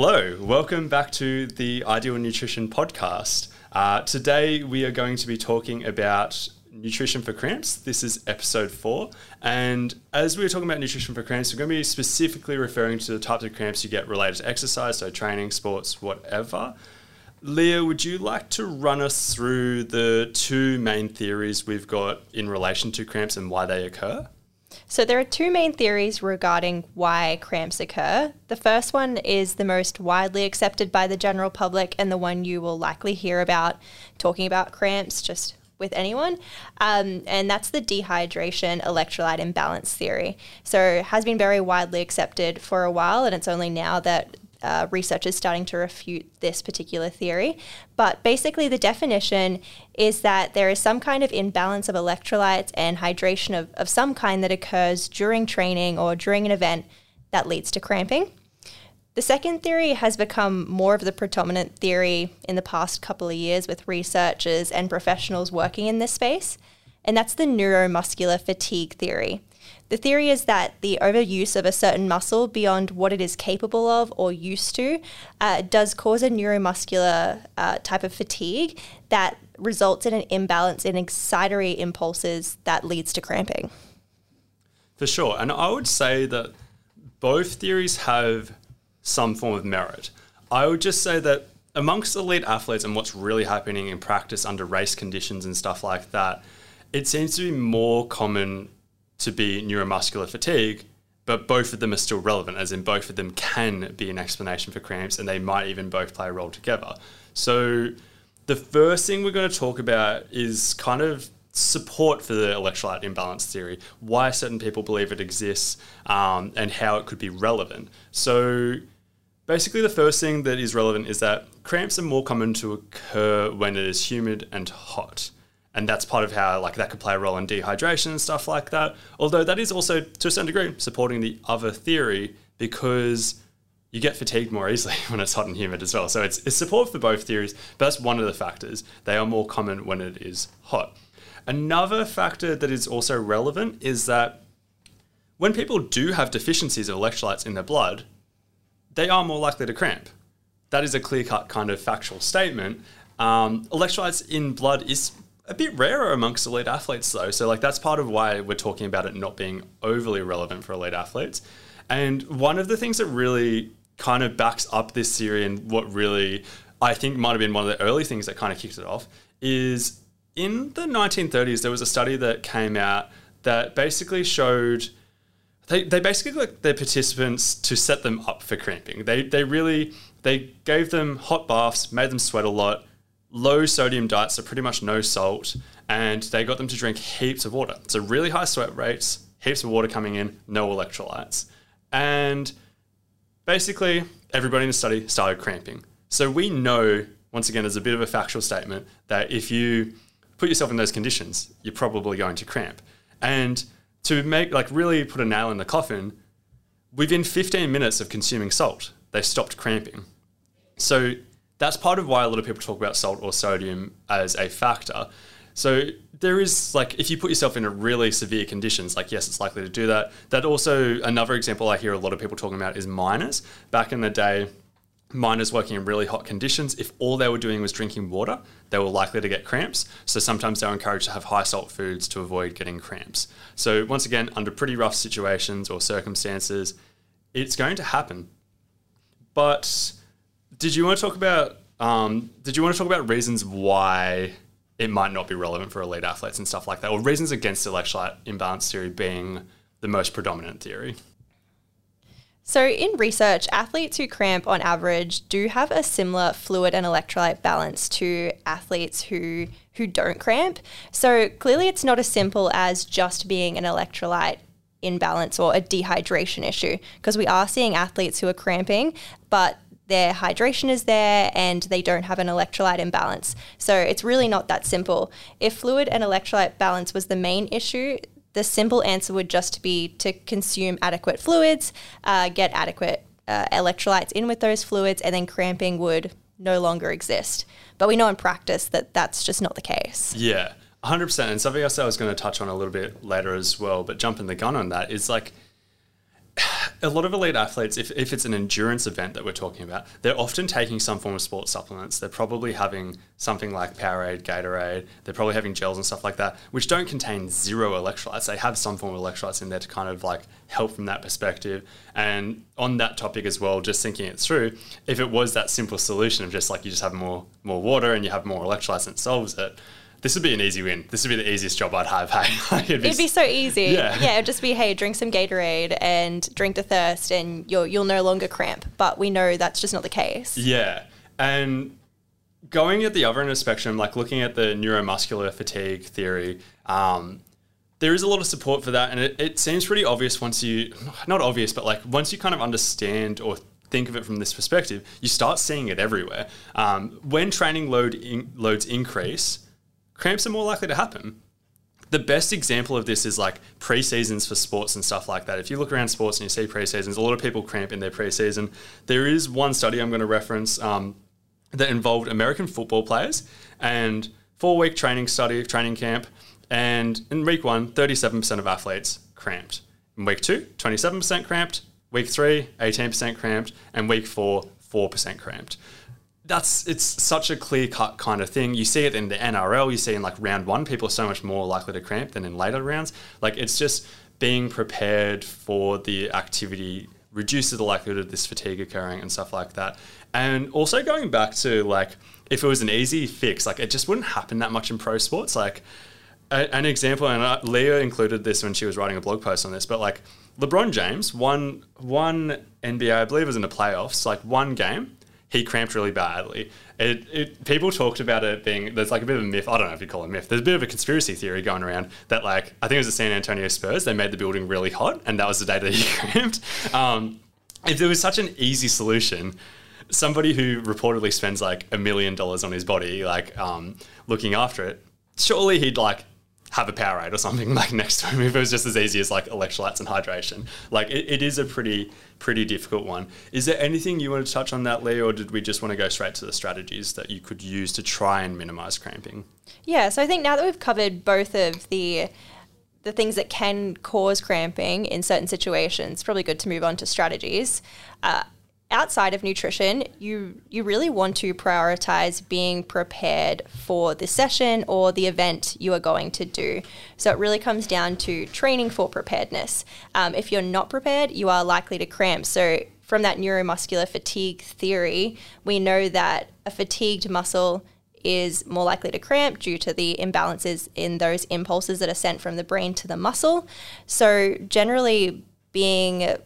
Hello, welcome back to the Ideal Nutrition Podcast. Uh, today we are going to be talking about nutrition for cramps. This is episode four. And as we were talking about nutrition for cramps, we're going to be specifically referring to the types of cramps you get related to exercise, so training, sports, whatever. Leah, would you like to run us through the two main theories we've got in relation to cramps and why they occur? So, there are two main theories regarding why cramps occur. The first one is the most widely accepted by the general public and the one you will likely hear about talking about cramps just with anyone, um, and that's the dehydration electrolyte imbalance theory. So, it has been very widely accepted for a while, and it's only now that uh, research is starting to refute this particular theory. But basically, the definition is that there is some kind of imbalance of electrolytes and hydration of, of some kind that occurs during training or during an event that leads to cramping. The second theory has become more of the predominant theory in the past couple of years with researchers and professionals working in this space, and that's the neuromuscular fatigue theory. The theory is that the overuse of a certain muscle beyond what it is capable of or used to uh, does cause a neuromuscular uh, type of fatigue that results in an imbalance in excitatory impulses that leads to cramping. For sure. And I would say that both theories have some form of merit. I would just say that amongst elite athletes and what's really happening in practice under race conditions and stuff like that, it seems to be more common to be neuromuscular fatigue, but both of them are still relevant, as in both of them can be an explanation for cramps and they might even both play a role together. So, the first thing we're going to talk about is kind of support for the electrolyte imbalance theory, why certain people believe it exists, um, and how it could be relevant. So, Basically, the first thing that is relevant is that cramps are more common to occur when it is humid and hot. And that's part of how like that could play a role in dehydration and stuff like that. Although that is also to a certain degree supporting the other theory because you get fatigued more easily when it's hot and humid as well. So it's, it's support for both theories, but that's one of the factors. They are more common when it is hot. Another factor that is also relevant is that when people do have deficiencies of electrolytes in their blood, they are more likely to cramp. That is a clear cut kind of factual statement. Um, electrolytes in blood is a bit rarer amongst elite athletes, though. So, like, that's part of why we're talking about it not being overly relevant for elite athletes. And one of the things that really kind of backs up this theory and what really I think might have been one of the early things that kind of kicked it off is in the 1930s, there was a study that came out that basically showed they, they basically got their participants to set them up for cramping. They, they really they gave them hot baths, made them sweat a lot, low sodium diets, so pretty much no salt, and they got them to drink heaps of water. So really high sweat rates, heaps of water coming in, no electrolytes. And basically everybody in the study started cramping. So we know, once again, as a bit of a factual statement, that if you put yourself in those conditions, you're probably going to cramp. And to make like really put a nail in the coffin, within 15 minutes of consuming salt, they stopped cramping. So that's part of why a lot of people talk about salt or sodium as a factor. So there is like if you put yourself in a really severe conditions, like yes, it's likely to do that. That also another example I hear a lot of people talking about is miners. Back in the day, miners working in really hot conditions, if all they were doing was drinking water, they were likely to get cramps. So sometimes they were encouraged to have high salt foods to avoid getting cramps. So once again, under pretty rough situations or circumstances, it's going to happen. But did you want to talk about? Um, did you want to talk about reasons why it might not be relevant for elite athletes and stuff like that, or reasons against electrolyte imbalance theory being the most predominant theory? So, in research, athletes who cramp on average do have a similar fluid and electrolyte balance to athletes who, who don't cramp. So, clearly, it's not as simple as just being an electrolyte imbalance or a dehydration issue because we are seeing athletes who are cramping, but their hydration is there and they don't have an electrolyte imbalance. So it's really not that simple. If fluid and electrolyte balance was the main issue, the simple answer would just be to consume adequate fluids, uh, get adequate uh, electrolytes in with those fluids, and then cramping would no longer exist. But we know in practice that that's just not the case. Yeah, 100%. And something else I was going to touch on a little bit later as well, but jumping the gun on that is like, a lot of elite athletes, if, if it's an endurance event that we're talking about, they're often taking some form of sports supplements. They're probably having something like Powerade, Gatorade. They're probably having gels and stuff like that, which don't contain zero electrolytes. They have some form of electrolytes in there to kind of like help from that perspective. And on that topic as well, just thinking it through, if it was that simple solution of just like you just have more more water and you have more electrolytes and it solves it, this would be an easy win. This would be the easiest job I'd have. Hey, it'd, be, it'd be so easy. Yeah. yeah, it'd just be hey, drink some Gatorade and drink to thirst, and you'll you'll no longer cramp. But we know that's just not the case. Yeah, and going at the other end of the spectrum, like looking at the neuromuscular fatigue theory, um, there is a lot of support for that, and it, it seems pretty obvious once you not obvious, but like once you kind of understand or think of it from this perspective, you start seeing it everywhere. Um, when training load in, loads increase cramps are more likely to happen. The best example of this is like pre-seasons for sports and stuff like that. If you look around sports and you see pre-seasons, a lot of people cramp in their pre-season. There is one study I'm going to reference um, that involved American football players and four-week training study, training camp, and in week one, 37% of athletes cramped. In week two, 27% cramped. Week three, 18% cramped. And week four, 4% cramped that's it's such a clear cut kind of thing. You see it in the NRL. You see in like round one, people are so much more likely to cramp than in later rounds. Like it's just being prepared for the activity reduces the likelihood of this fatigue occurring and stuff like that. And also going back to like if it was an easy fix, like it just wouldn't happen that much in pro sports. Like a, an example, and uh, Leah included this when she was writing a blog post on this, but like LeBron James won one NBA, I believe it was in the playoffs, like one game he cramped really badly. It, it, people talked about it being there's like a bit of a myth. I don't know if you call it a myth. There's a bit of a conspiracy theory going around that like I think it was the San Antonio Spurs. They made the building really hot, and that was the day that he cramped. Um, if there was such an easy solution, somebody who reportedly spends like a million dollars on his body, like um, looking after it, surely he'd like have a Powerade or something like next to him if it was just as easy as like electrolytes and hydration. Like it, it is a pretty pretty difficult one. Is there anything you want to touch on that, Lee, or did we just want to go straight to the strategies that you could use to try and minimize cramping? Yeah, so I think now that we've covered both of the the things that can cause cramping in certain situations, probably good to move on to strategies. Uh, outside of nutrition, you you really want to prioritize being prepared for the session or the event you are going to do. So it really comes down to training for preparedness. Um, if you're not prepared, you are likely to cramp. So from that neuromuscular fatigue theory, we know that a fatigued muscle is more likely to cramp due to the imbalances in those impulses that are sent from the brain to the muscle. So generally being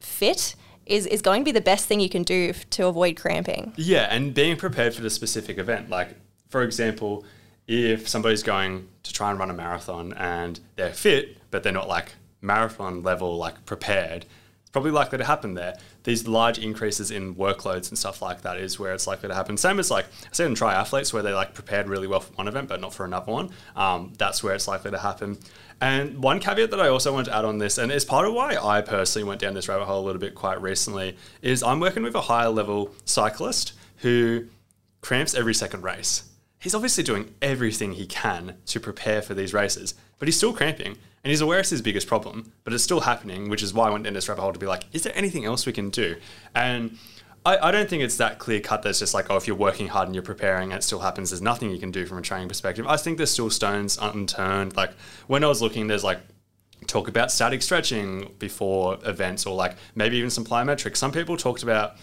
fit is, is going to be the best thing you can do to avoid cramping. Yeah, and being prepared for the specific event. Like, for example, if somebody's going to try and run a marathon and they're fit, but they're not like marathon level, like prepared, it's probably likely to happen there. These large increases in workloads and stuff like that is where it's likely to happen. Same as like I see in triathletes where they like prepared really well for one event but not for another one. Um, that's where it's likely to happen. And one caveat that I also want to add on this, and it's part of why I personally went down this rabbit hole a little bit quite recently, is I'm working with a higher level cyclist who cramps every second race. He's obviously doing everything he can to prepare for these races, but he's still cramping. And he's aware it's his biggest problem, but it's still happening, which is why I went down this rabbit hole to be like, is there anything else we can do? And I, I don't think it's that clear cut that's just like, oh, if you're working hard and you're preparing and it still happens, there's nothing you can do from a training perspective. I think there's still stones unturned. Like when I was looking, there's like talk about static stretching before events or like maybe even some plyometrics. Some people talked about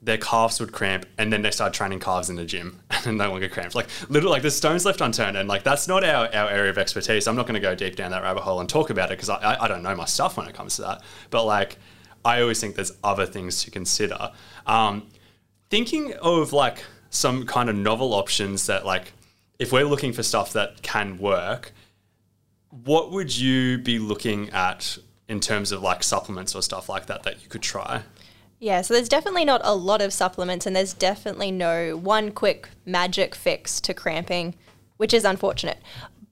their calves would cramp and then they started training calves in the gym and no longer cramps. Like little like the stones left unturned and like that's not our, our area of expertise. I'm not going to go deep down that rabbit hole and talk about it because I, I don't know my stuff when it comes to that. But like I always think there's other things to consider. Um, thinking of like some kind of novel options that like if we're looking for stuff that can work, what would you be looking at in terms of like supplements or stuff like that that you could try? Yeah, so there's definitely not a lot of supplements, and there's definitely no one quick magic fix to cramping, which is unfortunate.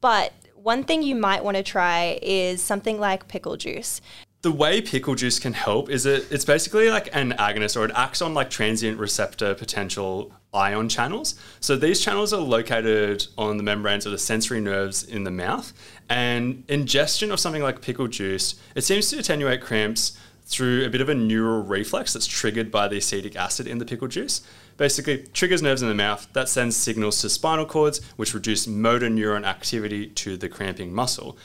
But one thing you might want to try is something like pickle juice the way pickle juice can help is it it's basically like an agonist or it acts on like transient receptor potential ion channels. So these channels are located on the membranes of the sensory nerves in the mouth and ingestion of something like pickle juice, it seems to attenuate cramps through a bit of a neural reflex that's triggered by the acetic acid in the pickle juice. Basically, triggers nerves in the mouth that sends signals to spinal cords, which reduce motor neuron activity to the cramping muscle.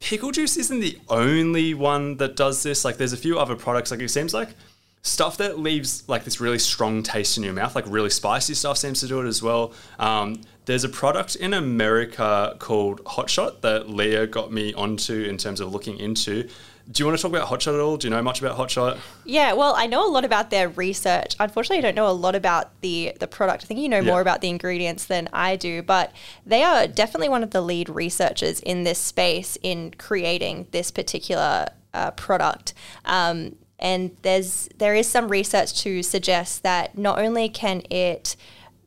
Pickle juice isn't the only one that does this. Like, there's a few other products. Like, it seems like stuff that leaves like this really strong taste in your mouth, like really spicy stuff, seems to do it as well. Um, there's a product in America called Hot Shot that Leah got me onto in terms of looking into. Do you want to talk about Hot Shot at all? Do you know much about Hot Shot? Yeah, well, I know a lot about their research. Unfortunately, I don't know a lot about the the product. I think you know Yeah. more about the ingredients than I do, but they are definitely one of the lead researchers in this space in creating this particular uh, product. Um, and there's there is some research to suggest that not only can it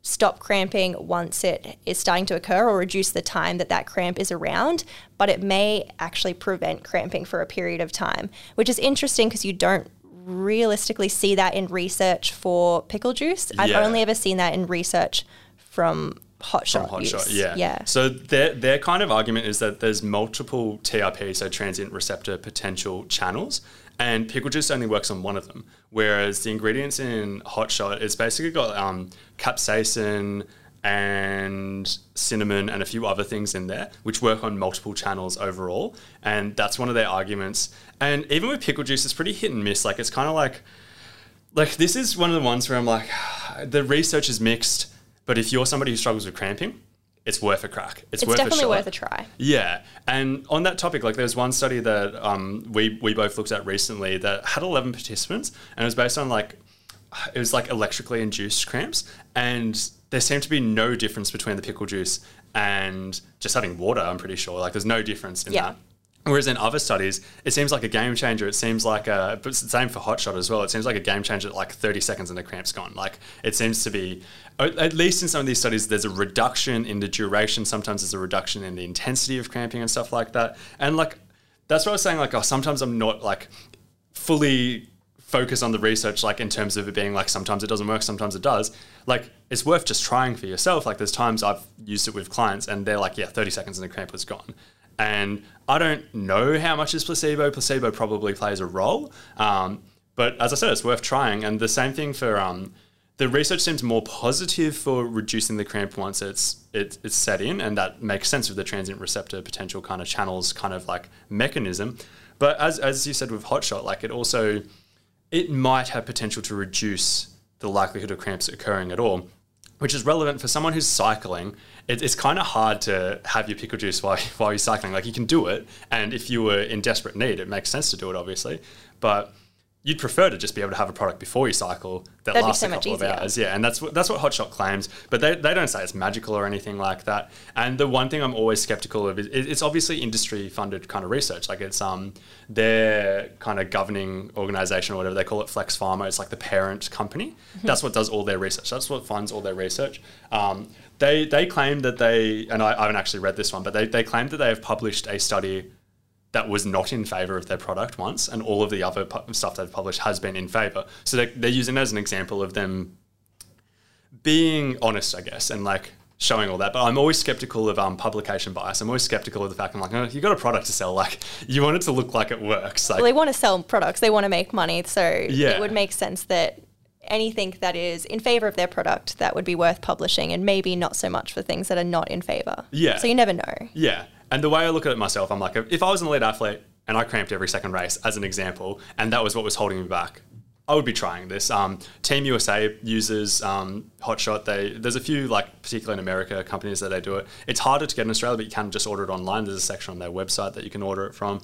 stop cramping once it is starting to occur or reduce the time that that cramp is around, but it may actually prevent cramping for a period of time, which is interesting because you don't realistically see that in research for pickle juice. I've Yeah. only ever seen that in research from hot shot Hot use. shot, yeah. Yeah. So their their kind of argument is that there's multiple TRP, so transient receptor potential channels, and pickle juice only works on one of them. Whereas the ingredients in hot shot, it's basically got um, capsaicin and cinnamon and a few other things in there, which work on multiple channels overall. And that's one of their arguments. And even with pickle juice, it's pretty hit and miss. Like it's kind of like like this is one of the ones where I'm like, the research is mixed, but if you're somebody who struggles with cramping, it's worth a crack. It's, It's worth definitely a worth a try. Yeah, and on that topic, like there's one study that um, we we both looked at recently that had 11 participants, and it was based on like it was like electrically induced cramps, and there seemed to be no difference between the pickle juice and just having water. I'm pretty sure, like there's no difference in Yeah. that. Whereas in other studies, it seems like a game changer. It seems like a, but it's the same for hot shot as well. It seems like a game changer like 30 seconds and the cramp's gone. Like it seems to be, at at least in some of these studies, there's a reduction in the duration. Sometimes there's a reduction in the intensity of cramping and stuff like that. And like, that's what I was saying. Like, oh, sometimes I'm not like fully focused on the research, like in terms of it being like sometimes it doesn't work, sometimes it does. Like, it's worth just trying for yourself. Like, there's times I've used it with clients and they're like, yeah, 30 seconds and the cramp was gone. And I don't know how much is placebo. Placebo probably plays a role. Um, but as I said, it's worth trying. And the same thing for um, the research seems more positive for reducing the cramp once it's it, it's set in, and that makes sense with the transient receptor potential kind of channels kind of like mechanism. But as as you said with hotshot, like it also it might have potential to reduce the likelihood of cramps occurring at all, which is relevant for someone who's cycling. It, it's kind of hard to have your pickle juice while, while you're cycling. Like you can do it, and if you were in desperate need, it makes sense to do it, obviously. But you'd prefer to just be able to have a product before you cycle that That'd lasts so a couple of hours. Yeah, and that's what that's what Hotshot claims, but they, they don't say it's magical or anything like that. And the one thing I'm always skeptical of is it's obviously industry funded kind of research. Like it's um their kind of governing organization or whatever they call it, Flex Pharma. It's like the parent company. Mm-hmm. That's what does all their research. That's what funds all their research. Um, they they claim that they and I, I haven't actually read this one, but they they claim that they have published a study that was not in favor of their product once, and all of the other pu- stuff they've published has been in favor. So they're, they're using it as an example of them being honest, I guess, and like showing all that. But I'm always skeptical of um, publication bias. I'm always skeptical of the fact I'm like, oh, you got a product to sell, like you want it to look like it works. Like, Well, they want to sell products, they want to make money. So Yeah. it would make sense that anything that is in favor of their product that would be worth publishing and maybe not so much for things that are not in favor. Yeah. So you never know. Yeah. And the way I look at it myself, I'm like, if I was an elite athlete and I cramped every second race, as an example, and that was what was holding me back, I would be trying this. Um, Team USA uses um, Hotshot. They there's a few like particularly in America companies that they do it. It's harder to get in Australia, but you can just order it online. There's a section on their website that you can order it from.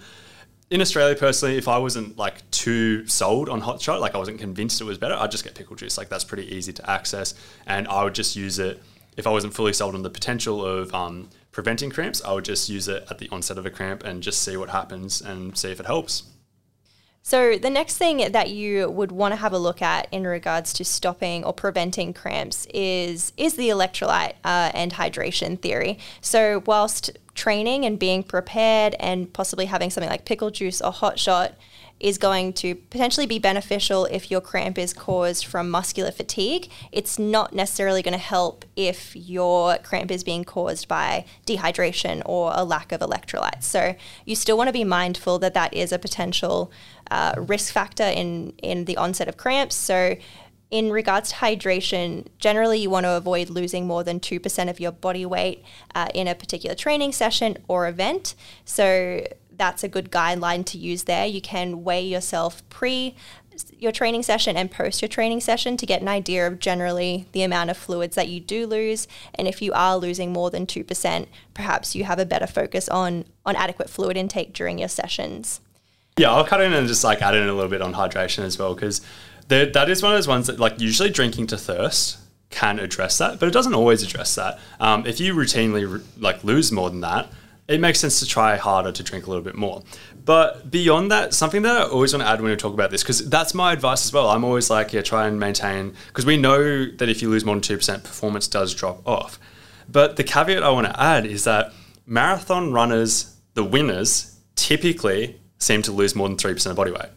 In Australia, personally, if I wasn't like too sold on Hotshot, like I wasn't convinced it was better, I'd just get pickle juice. Like that's pretty easy to access, and I would just use it if I wasn't fully sold on the potential of um, preventing cramps. I would just use it at the onset of a cramp and just see what happens and see if it helps. So the next thing that you would want to have a look at in regards to stopping or preventing cramps is is the electrolyte uh, and hydration theory. So whilst training and being prepared and possibly having something like pickle juice or hot shot is going to potentially be beneficial if your cramp is caused from muscular fatigue. It's not necessarily going to help if your cramp is being caused by dehydration or a lack of electrolytes. So you still want to be mindful that that is a potential uh, risk factor in in the onset of cramps. So in regards to hydration, generally you want to avoid losing more than 2% of your body weight uh, in a particular training session or event. So that's a good guideline to use there. You can weigh yourself pre your training session and post your training session to get an idea of generally the amount of fluids that you do lose. And if you are losing more than 2%, perhaps you have a better focus on, on adequate fluid intake during your sessions. Yeah, I'll cut in and just like add in a little bit on hydration as well because that is one of those ones that like usually drinking to thirst can address that, but it doesn't always address that. Um, if you routinely like lose more than that, it makes sense to try harder to drink a little bit more. But beyond that, something that I always want to add when we talk about this, because that's my advice as well. I'm always like, yeah, try and maintain, because we know that if you lose more than 2%, performance does drop off. But the caveat I want to add is that marathon runners, the winners, typically seem to lose more than 3% of body weight.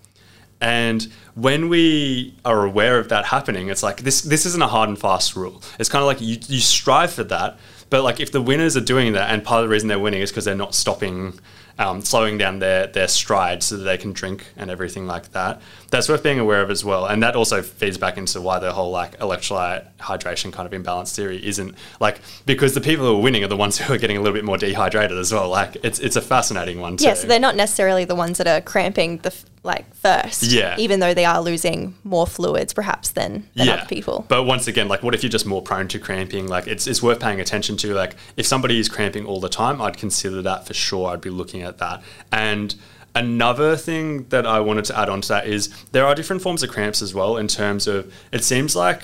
And when we are aware of that happening, it's like this this isn't a hard and fast rule. It's kind of like you, you strive for that, but like if the winners are doing that, and part of the reason they're winning is because they're not stopping, um, slowing down their their stride so that they can drink and everything like that. That's worth being aware of as well, and that also feeds back into why the whole like electrolyte hydration kind of imbalance theory isn't like because the people who are winning are the ones who are getting a little bit more dehydrated as well. Like it's it's a fascinating one. Too. Yeah, so they're not necessarily the ones that are cramping the like first. Yeah. Even though they are losing more fluids perhaps than, than yeah. other people. But once again, like what if you're just more prone to cramping? Like it's, it's worth paying attention to. Like if somebody is cramping all the time, I'd consider that for sure. I'd be looking at that. And Another thing that I wanted to add on to that is there are different forms of cramps as well in terms of it seems like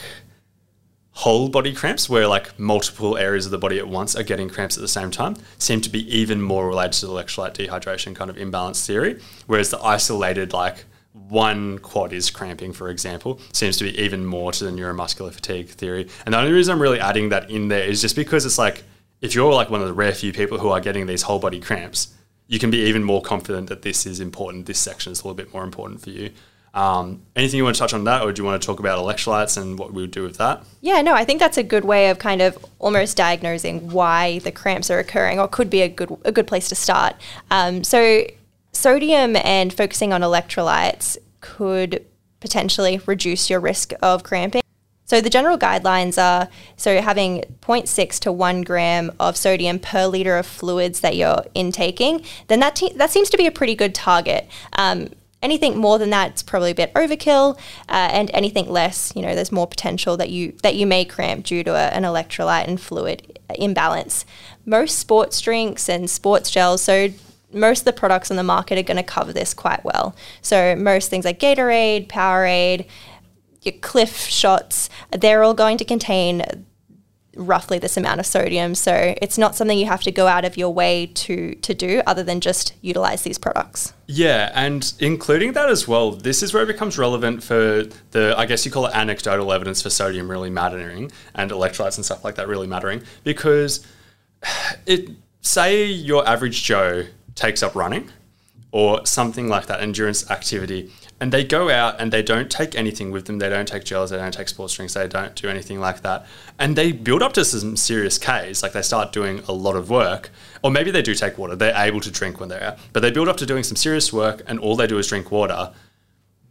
whole body cramps, where like multiple areas of the body at once are getting cramps at the same time, seem to be even more related to the electrolyte dehydration kind of imbalance theory. Whereas the isolated, like one quad is cramping, for example, seems to be even more to the neuromuscular fatigue theory. And the only reason I'm really adding that in there is just because it's like if you're like one of the rare few people who are getting these whole body cramps, you can be even more confident that this is important. This section is a little bit more important for you. Um, anything you want to touch on that, or do you want to talk about electrolytes and what we would do with that? Yeah, no, I think that's a good way of kind of almost diagnosing why the cramps are occurring, or could be a good a good place to start. Um, so, sodium and focusing on electrolytes could potentially reduce your risk of cramping. So the general guidelines are so having 0.6 to 1 gram of sodium per liter of fluids that you're intaking, then that, te- that seems to be a pretty good target. Um, anything more than that, it's probably a bit overkill, uh, and anything less, you know, there's more potential that you that you may cramp due to a, an electrolyte and fluid imbalance. Most sports drinks and sports gels, so most of the products on the market are going to cover this quite well. So most things like Gatorade, Powerade, your Clif shots, they're all going to contain roughly this amount of sodium. So it's not something you have to go out of your way to to do other than just utilize these products. Yeah, and including that as well, this is where it becomes relevant for the I guess you call it anecdotal evidence for sodium really mattering and electrolytes and stuff like that really mattering because it say your average Joe takes up running or something like that endurance activity and they go out and they don't take anything with them. They don't take gels, they don't take sports drinks, they don't do anything like that. And they build up to some serious Ks. Like they start doing a lot of work, or maybe they do take water. They're able to drink when they're out, but they build up to doing some serious work, and all they do is drink water.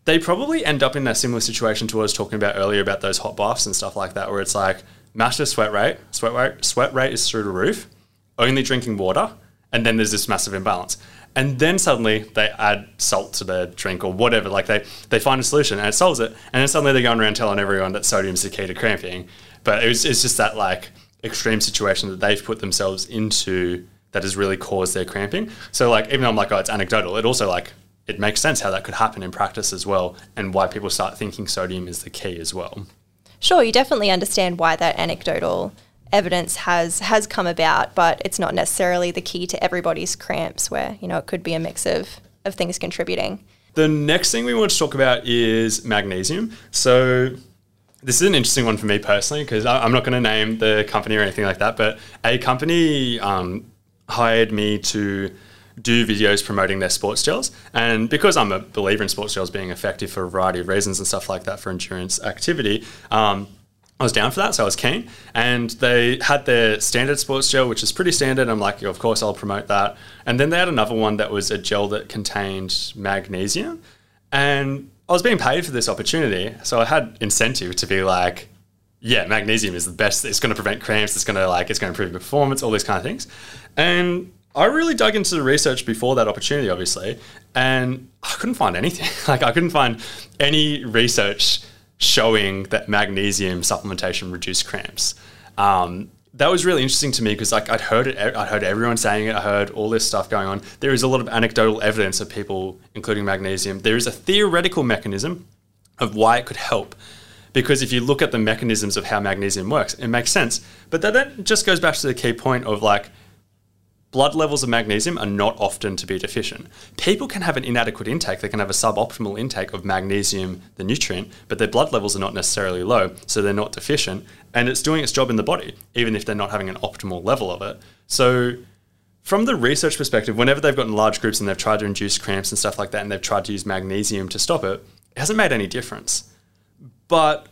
They probably end up in that similar situation to what I was talking about earlier about those hot baths and stuff like that, where it's like massive sweat rate, sweat rate, sweat rate is through the roof, only drinking water, and then there's this massive imbalance and then suddenly they add salt to their drink or whatever. Like they they find a solution and it solves it, and then suddenly they're going around telling everyone that sodium's the key to cramping. But it was, it's just that like extreme situation that they've put themselves into that has really caused their cramping. So like even though I'm like, oh, it's anecdotal, it also like it makes sense how that could happen in practice as well, and why people start thinking sodium is the key as well. Sure, you definitely understand why that anecdotal evidence has has come about, but it's not necessarily the key to everybody's cramps. Where you know it could be a mix of of things contributing. The next thing we want to talk about is magnesium. So this is an interesting one for me personally because I'm not going to name the company or anything like that, but a company um, hired me to do videos promoting their sports gels. And because I'm a believer in sports gels being effective for a variety of reasons and stuff like that for endurance activity, um, I was down for that, so I was keen. And they had their standard sports gel, which is pretty standard. I'm like, of course, I'll promote that. And then they had another one that was a gel that contained magnesium. And I was being paid for this opportunity, so I had incentive to be like, yeah, magnesium is the best. It's going to prevent cramps. It's going to like, it's going to improve performance, all these kind of things. And I really dug into the research before that opportunity, obviously, and I couldn't find anything. like, I couldn't find any research showing that magnesium supplementation reduced cramps. Um, that was really interesting to me because like I'd heard it, I heard everyone saying it, I heard all this stuff going on. There is a lot of anecdotal evidence of people, including magnesium. There is a theoretical mechanism of why it could help, because if you look at the mechanisms of how magnesium works, it makes sense. But that, that just goes back to the key point of like blood levels of magnesium are not often to be deficient. People can have an inadequate intake, they can have a suboptimal intake of magnesium, the nutrient, but their blood levels are not necessarily low, so they're not deficient, and it's doing its job in the body, even if they're not having an optimal level of it. So, from the research perspective, whenever they've gotten large groups and they've tried to induce cramps and stuff like that, and they've tried to use magnesium to stop it, it hasn't made any difference. But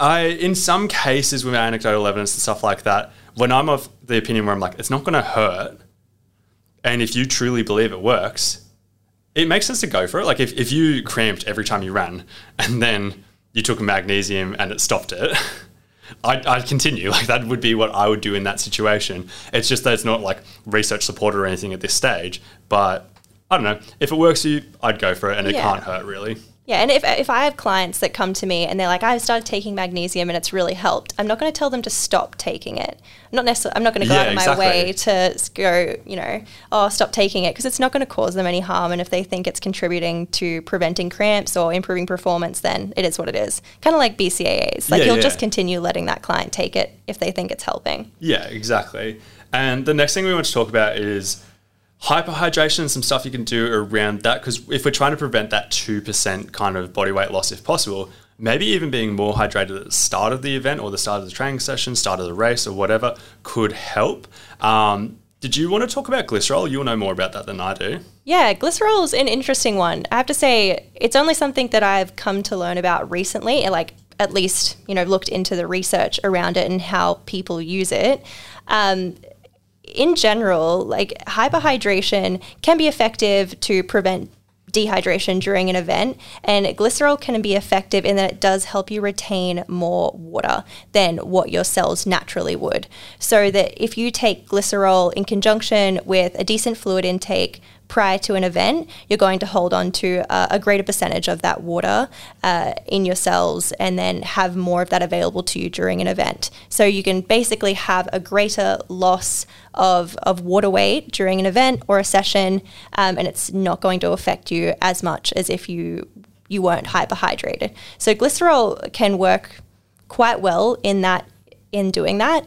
I, in some cases, with anecdotal evidence and stuff like that, when I'm of the opinion where I'm like, it's not going to hurt, and if you truly believe it works, it makes sense to go for it. Like if, if you cramped every time you ran and then you took magnesium and it stopped it, I'd, I'd, continue. Like that would be what I would do in that situation. It's just that it's not like research supported or anything at this stage. But I don't know. If it works for you, I'd go for it and it can't hurt really. Yeah, and if, if I have clients that come to me and they're like, I've started taking magnesium and it's really helped, I'm not going to tell them to stop taking it. I'm not necessarily, I'm not going to go yeah, out of my exactly. way to go, you know, oh, stop taking it because it's not going to cause them any harm. And if they think it's contributing to preventing cramps or improving performance, then it is what it is. Kind of like BCAAs. Like yeah, you'll yeah. just continue letting that client take it if they think it's helping. Yeah, exactly. And the next thing we want to talk about is hyperhydration and some stuff you can do around that because if we're trying to prevent that 2% kind of body weight loss if possible maybe even being more hydrated at the start of the event or the start of the training session start of the race or whatever could help. Um, did you want to talk about glycerol? You'll know more about that than i do. Yeah glycerol is an interesting one. I have to say it's only something that i've come to learn about recently like at least you know looked into the research around it and how people use it. Um, in general, like hyperhydration can be effective to prevent dehydration during an event. And glycerol can be effective in that it does help you retain more water than what your cells naturally would. So that if you take glycerol in conjunction with a decent fluid intake, prior to an event, you're going to hold on to a, a greater percentage of that water uh, in your cells and then have more of that available to you during an event. So you can basically have a greater loss of, of water weight during an event or a session, um, and it's not going to affect you as much as if you you weren't hyperhydrated. So glycerol can work quite well in that in doing that.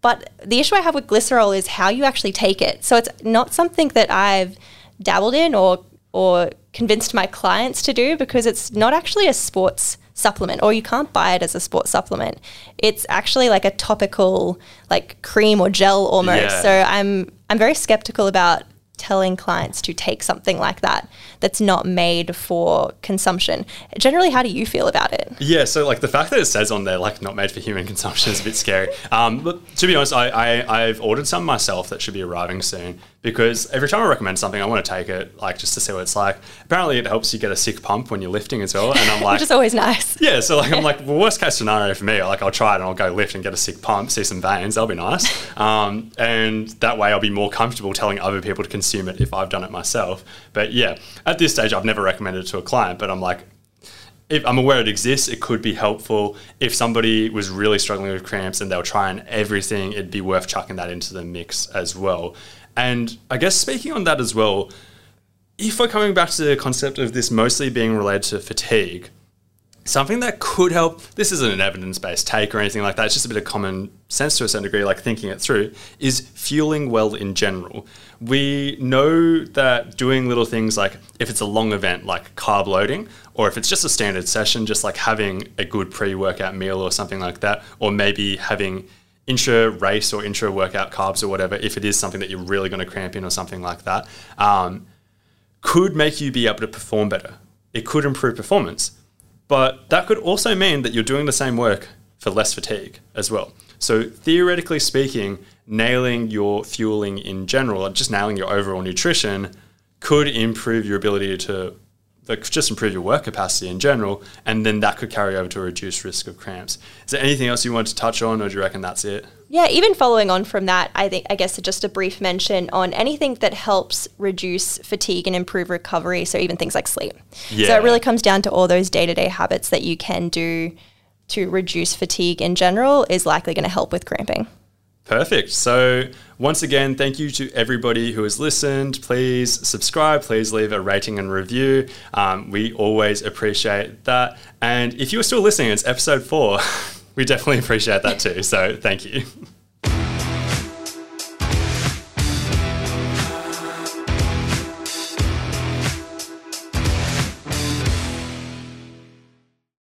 But the issue I have with glycerol is how you actually take it. So it's not something that I've dabbled in or or convinced my clients to do because it's not actually a sports supplement or you can't buy it as a sports supplement. It's actually like a topical like cream or gel almost. Yeah. So I'm I'm very skeptical about telling clients to take something like that that's not made for consumption. Generally, how do you feel about it? Yeah, so like the fact that it says on there like not made for human consumption is a bit scary. Um, but to be honest, I, I I've ordered some myself that should be arriving soon because every time I recommend something, I want to take it like just to see what it's like. Apparently, it helps you get a sick pump when you're lifting as well, and I'm like, which is always nice. Yeah, so like I'm like, well, worst case scenario for me, like I'll try it and I'll go lift and get a sick pump, see some veins, that'll be nice, um, and that way I'll be more comfortable telling other people to consume it if I've done it myself. But yeah, at this stage, I've never recommended it to a client, but I'm like, if I'm aware it exists, it could be helpful. If somebody was really struggling with cramps and they were trying everything, it'd be worth chucking that into the mix as well. And I guess speaking on that as well, if we're coming back to the concept of this mostly being related to fatigue, something that could help this isn't an evidence-based take or anything like that it's just a bit of common sense to a certain degree like thinking it through is fueling well in general. We know that doing little things like if it's a long event like carb loading or if it's just a standard session just like having a good pre-workout meal or something like that or maybe having intra race or intra workout carbs or whatever, if it is something that you're really going to cramp in or something like that, um, could make you be able to perform better. It could improve performance. But that could also mean that you're doing the same work for less fatigue as well. So, theoretically speaking, nailing your fueling in general, just nailing your overall nutrition, could improve your ability to like, just improve your work capacity in general, and then that could carry over to a reduced risk of cramps. Is there anything else you want to touch on, or do you reckon that's it? Yeah, even following on from that, I think I guess just a brief mention on anything that helps reduce fatigue and improve recovery. So even things like sleep. Yeah. So it really comes down to all those day to day habits that you can do to reduce fatigue in general is likely going to help with cramping. Perfect. So, once again, thank you to everybody who has listened. Please subscribe. Please leave a rating and review. Um, we always appreciate that. And if you're still listening, it's episode four. we definitely appreciate that too. So, thank you.